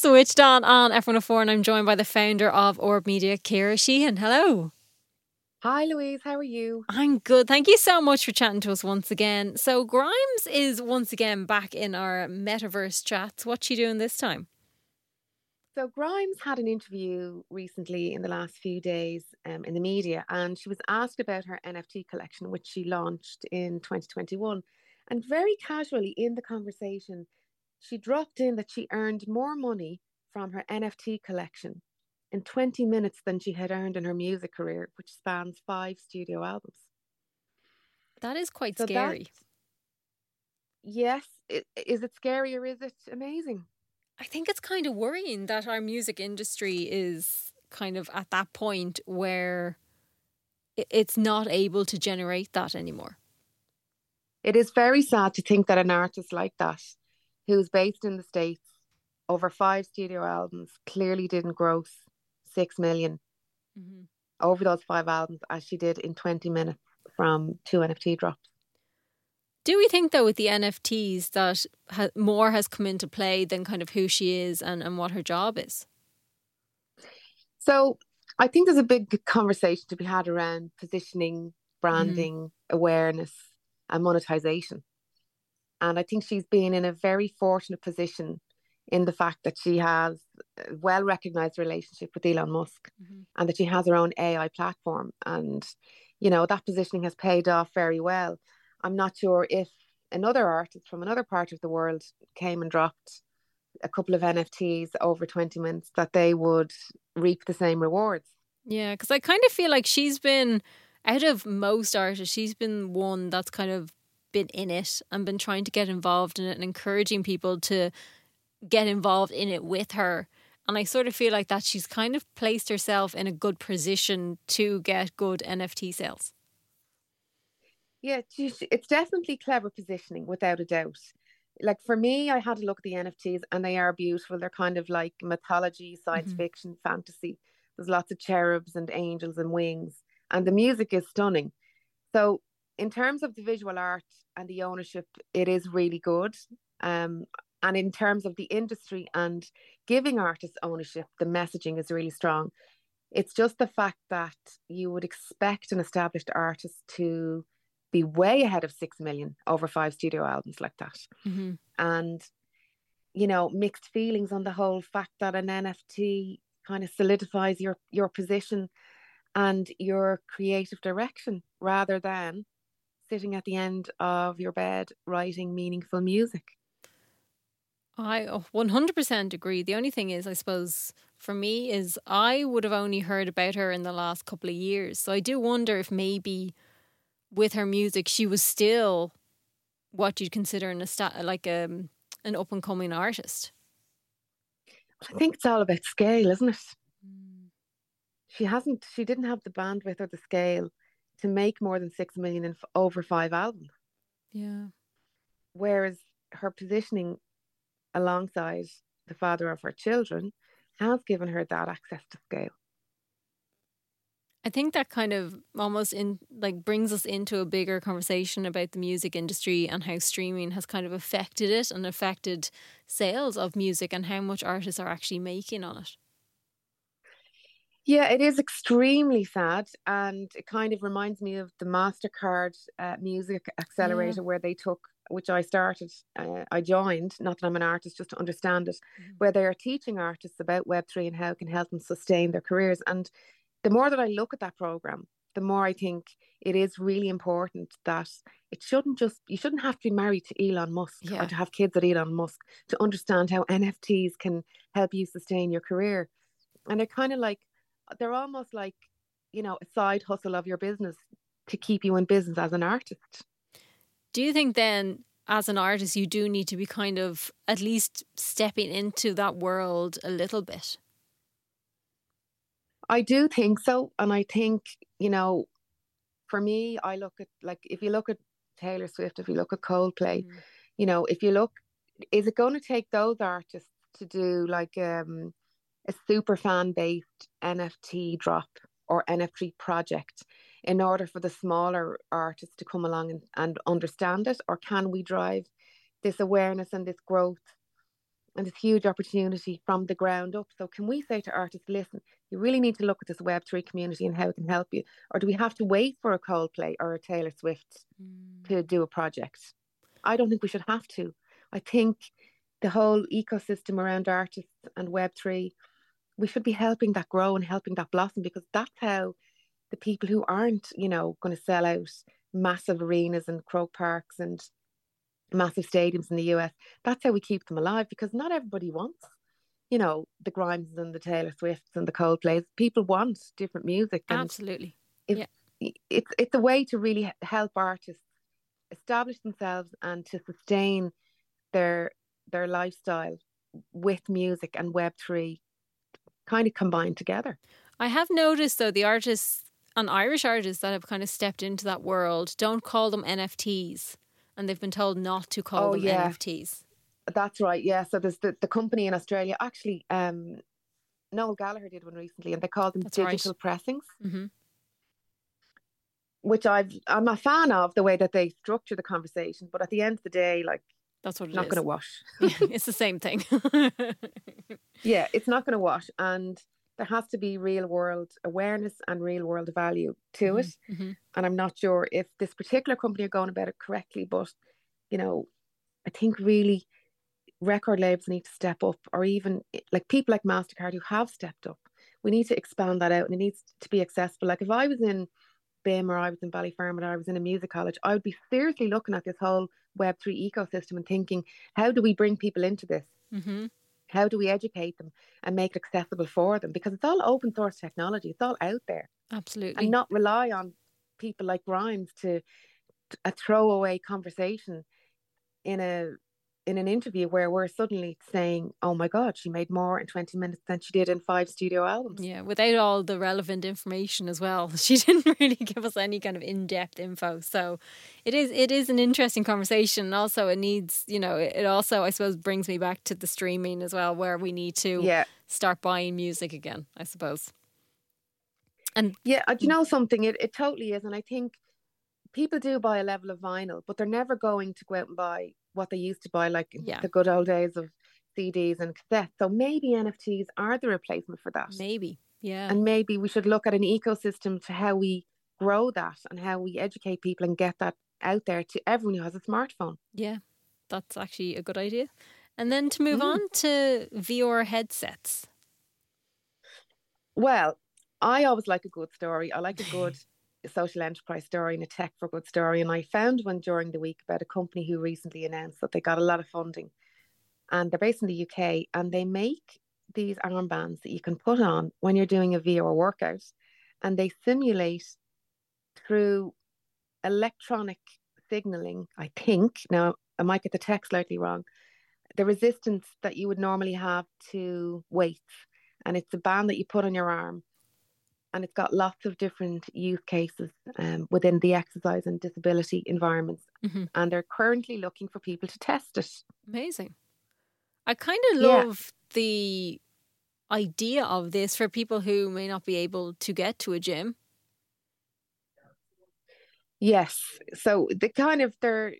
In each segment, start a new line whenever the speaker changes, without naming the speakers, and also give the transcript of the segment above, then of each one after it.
Switched on on F104, and I'm joined by the founder of Orb Media, Ciara Sheahan. Hello.
Hi, Louise. How are you?
I'm good. Thank you so much for chatting to us once again. So, Grimes is once again back in our metaverse chats. What's she doing this time?
So, Grimes had an interview recently in the last few days um, in the media, and she was asked about her NFT collection, which she launched in 2021. And very casually in the conversation, she dropped in that she earned more money from her NFT collection in 20 minutes than she had earned in her music career, which spans five studio albums.
That is quite so scary. That,
yes. It, is it scary or is it amazing?
I think it's kind of worrying that our music industry is kind of at that point where it's not able to generate that anymore.
It is very sad to think that an artist like that, who's based in the States, over five studio albums, clearly didn't gross six million mm-hmm. over those five albums as she did in 20 minutes from two NFT drops.
Do we think though with the NFTs that ha- more has come into play than kind of who she is and, and what her job is?
So I think there's a big conversation to be had around positioning, branding, mm-hmm. awareness, and monetization. And I think she's been in a very fortunate position in the fact that she has a well recognized relationship with Elon Musk mm-hmm. and that she has her own AI platform. And, you know, that positioning has paid off very well. I'm not sure if another artist from another part of the world came and dropped a couple of NFTs over 20 minutes that they would reap the same rewards.
Yeah, because I kind of feel like she's been, out of most artists, she's been one that's kind of been in it and been trying to get involved in it and encouraging people to get involved in it with her. And I sort of feel like that she's kind of placed herself in a good position to get good NFT sales.
Yeah, it's definitely clever positioning without a doubt. Like for me, I had a look at the NFTs and they are beautiful. They're kind of like mythology, science mm-hmm. fiction, fantasy. There's lots of cherubs and angels and wings, and the music is stunning. So, in terms of the visual art and the ownership, it is really good. Um, and in terms of the industry and giving artists ownership, the messaging is really strong. It's just the fact that you would expect an established artist to be way ahead of six million over five studio albums like that. Mm-hmm. And, you know, mixed feelings on the whole fact that an NFT kind of solidifies your your position and your creative direction rather than sitting at the end of your bed writing meaningful music.
I 100% agree. The only thing is, I suppose, for me, is I would have only heard about her in the last couple of years. So I do wonder if maybe with her music, she was still what you'd consider an like um, an up and coming artist.
I think it's all about scale, isn't it? Mm. She hasn't, she didn't have the bandwidth or the scale to make more than six million in f- over five albums.
Yeah.
Whereas her positioning alongside the father of her children has given her that access to scale.
I think that kind of almost in like brings us into a bigger conversation about the music industry and how streaming has kind of affected it and affected sales of music and how much artists are actually making on it.
Yeah, it is extremely sad, and it kind of reminds me of the Mastercard uh, Music Accelerator, yeah. where they took which I started, uh, I joined, not that I'm an artist, just to understand it, mm-hmm. where they are teaching artists about Web3 and how it can help them sustain their careers. And the more that I look at that program, the more I think it is really important that it shouldn't just, you shouldn't have to be married to Elon Musk yeah. or to have kids at Elon Musk to understand how NFTs can help you sustain your career. And they're kind of like, they're almost like, you know, a side hustle of your business to keep you in business as an artist.
Do you think then, as an artist, you do need to be kind of at least stepping into that world a little bit?
I do think so. And I think, you know, for me, I look at like if you look at Taylor Swift, if you look at Coldplay, mm. you know, if you look, is it going to take those artists to do like um, a super fan based NFT drop or NFT project in order for the smaller artists to come along and, and understand it? Or can we drive this awareness and this growth and this huge opportunity from the ground up. So, can we say to artists, listen, you really need to look at this Web3 community and how it can help you? Or do we have to wait for a Coldplay or a Taylor Swift mm. to do a project? I don't think we should have to. I think the whole ecosystem around artists and Web3, we should be helping that grow and helping that blossom because that's how the people who aren't, you know, going to sell out massive arenas and Croke Parks and massive stadiums in the US, that's how we keep them alive because not everybody wants, you know, the Grimes and the Taylor Swifts and the Coldplays. People want different music.
Absolutely.
If, yeah. It's, it's a way to really help artists establish themselves and to sustain their their lifestyle with music and web3 kind of combined together
i have noticed though the artists and irish artists that have kind of stepped into that world don't call them nfts and they've been told not to call oh, them yeah. NFTs.
That's right. Yeah. So there's the, the company in Australia. Actually, um, Noel Gallagher did one recently, and they called them That's digital right. pressings. Mm-hmm. Which I've I'm a fan of the way that they structure the conversation, but at the end of the day, like
that's what it's
not going to wash.
it's the same thing.
yeah, it's not going to wash, and there has to be real world awareness and real world value to mm-hmm, it. Mm-hmm. And I'm not sure if this particular company are going about it correctly, but you know, I think really record labels need to step up, or even like people like MasterCard who have stepped up. We need to expand that out and it needs to be accessible. Like if I was in BIMM or I was in Ballyfermot or I was in a music college, I would be seriously looking at this whole Web3 ecosystem and thinking, how do we bring people into this? Mm-hmm. How do we educate them and make it accessible for them? Because it's all open source technology, it's all out there.
Absolutely.
And not rely on people like Grimes to a throwaway conversation in a in an interview where we're suddenly saying, "Oh my God, she made more in twenty minutes than she did in five studio albums."
Yeah, without all the relevant information as well. She didn't really give us any kind of in depth info. So it is it is an interesting conversation. Also, it needs you know it also I suppose brings me back to the streaming as well, where we need to
yeah.
start buying music again. I suppose. And
yeah, uh, do you know something? It it totally is, and I think people do buy a level of vinyl, but they're never going to go out and buy what they used to buy, like yeah. the good old days of CDs and cassettes. So maybe NFTs are the replacement for that.
Maybe, yeah.
And maybe we should look at an ecosystem to how we grow that and how we educate people and get that out there to everyone who has a smartphone.
Yeah, that's actually a good idea. And then to move mm. on to VR headsets.
Well, I always like a good story. I like a good social enterprise story and a tech for good story. And I found one during the week about a company who recently announced that they got a lot of funding. And they're based in the UK and they make these armbands that you can put on when you're doing a VR workout. And they simulate through electronic signaling, I think. Now, I might get the text slightly wrong. The resistance that you would normally have to weights. And it's a band that you put on your arm and it's got lots of different use cases um, within the exercise and disability environments. Mm-hmm. And they're currently looking for people to test it.
Amazing. I kind of love yeah. the idea of this for people who may not be able to get to a gym.
Yes. So the kind of their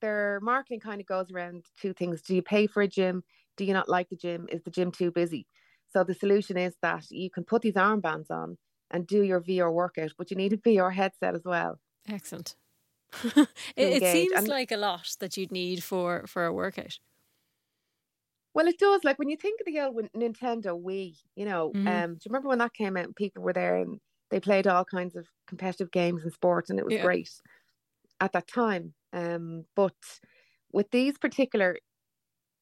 their marketing kind of goes around two things. Do you pay for a gym? Do you not like the gym? Is the gym too busy? So the solution is that you can put these armbands on and do your VR workout, but you need a VR headset as well.
Excellent. it, it, seems and, like a lot that you'd need for for a workout.
Well, it does. Like when you think of the old Nintendo Wii, you know, mm-hmm. um, do you remember when that came out? People were there and they played all kinds of competitive games and sports, and it was yeah. great at that time. Um, but with these particular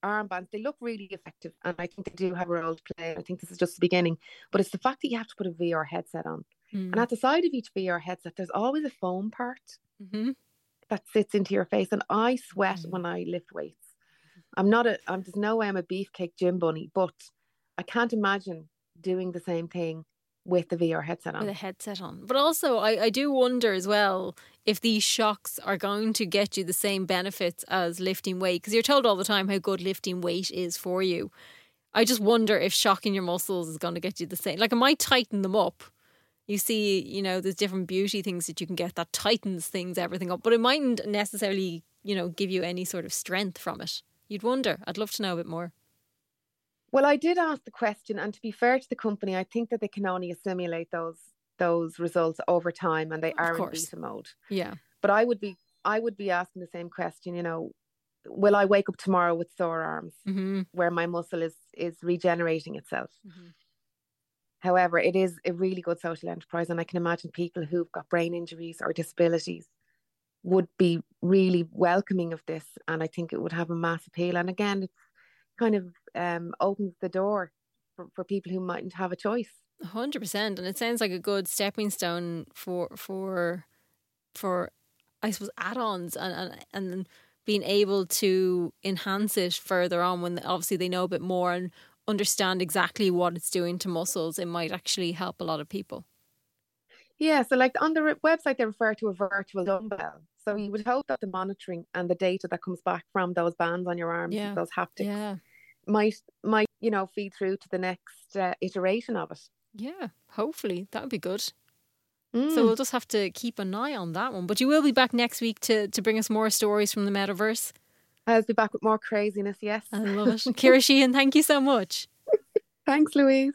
armbands, they look really effective and I think they do have a role to play. I think this is just the beginning. But it's the fact that you have to put a VR headset on. Mm. And at the side of each VR headset, there's always a foam part mm-hmm. that sits into your face. And I sweat mm. when I lift weights. I'm not a, I'm, there's no way I'm a beefcake gym bunny, but I can't imagine doing the same thing with the VR headset on.
With a headset on. But also, I, I do wonder as well if these shocks are going to get you the same benefits as lifting weight. Because you're told all the time how good lifting weight is for you. I just wonder if shocking your muscles is going to get you the same. Like, it might tighten them up. You see, you know, there's different beauty things that you can get that tightens things, everything up, but it mightn't necessarily, you know, give you any sort of strength from it. You'd wonder. I'd love to know a bit more.
Well, I did ask the question, and to be fair to the company, I think that they can only assimilate those those results over time, and they
Of
are in
course.
beta mode.
Yeah.
But I would be I would be asking the same question. You know, will I wake up tomorrow with sore arms
hmm
where my muscle is is regenerating itself?
hmm
However, it is a really good social enterprise, and I can imagine people who've got brain injuries or disabilities would be really welcoming of this, and I think it would have a mass appeal. And again, it's kind of um, opens the door for, for people who mightn't have a choice.
hundred percent, and it sounds like a good stepping stone for for for I suppose add-ons and and and being able to enhance it further on when obviously they know a bit more and understand exactly what it's doing to muscles. It might actually help a lot of people.
Yeah, so like on the website, they refer to a virtual dumbbell. So you would hope that the monitoring and the data that comes back from those bands on your arms,
Yeah.
those haptics,
Yeah,
might might you know feed through to the next uh, iteration of it.
yeah. Hopefully that would be good.
Mm.
So we'll just have to keep an eye on that one. But you will be back next week to to bring us more stories from the metaverse.
I'll be back with more craziness. Yes.
I love it. Ciara Sheahan, thank you so much.
Thanks, Louise.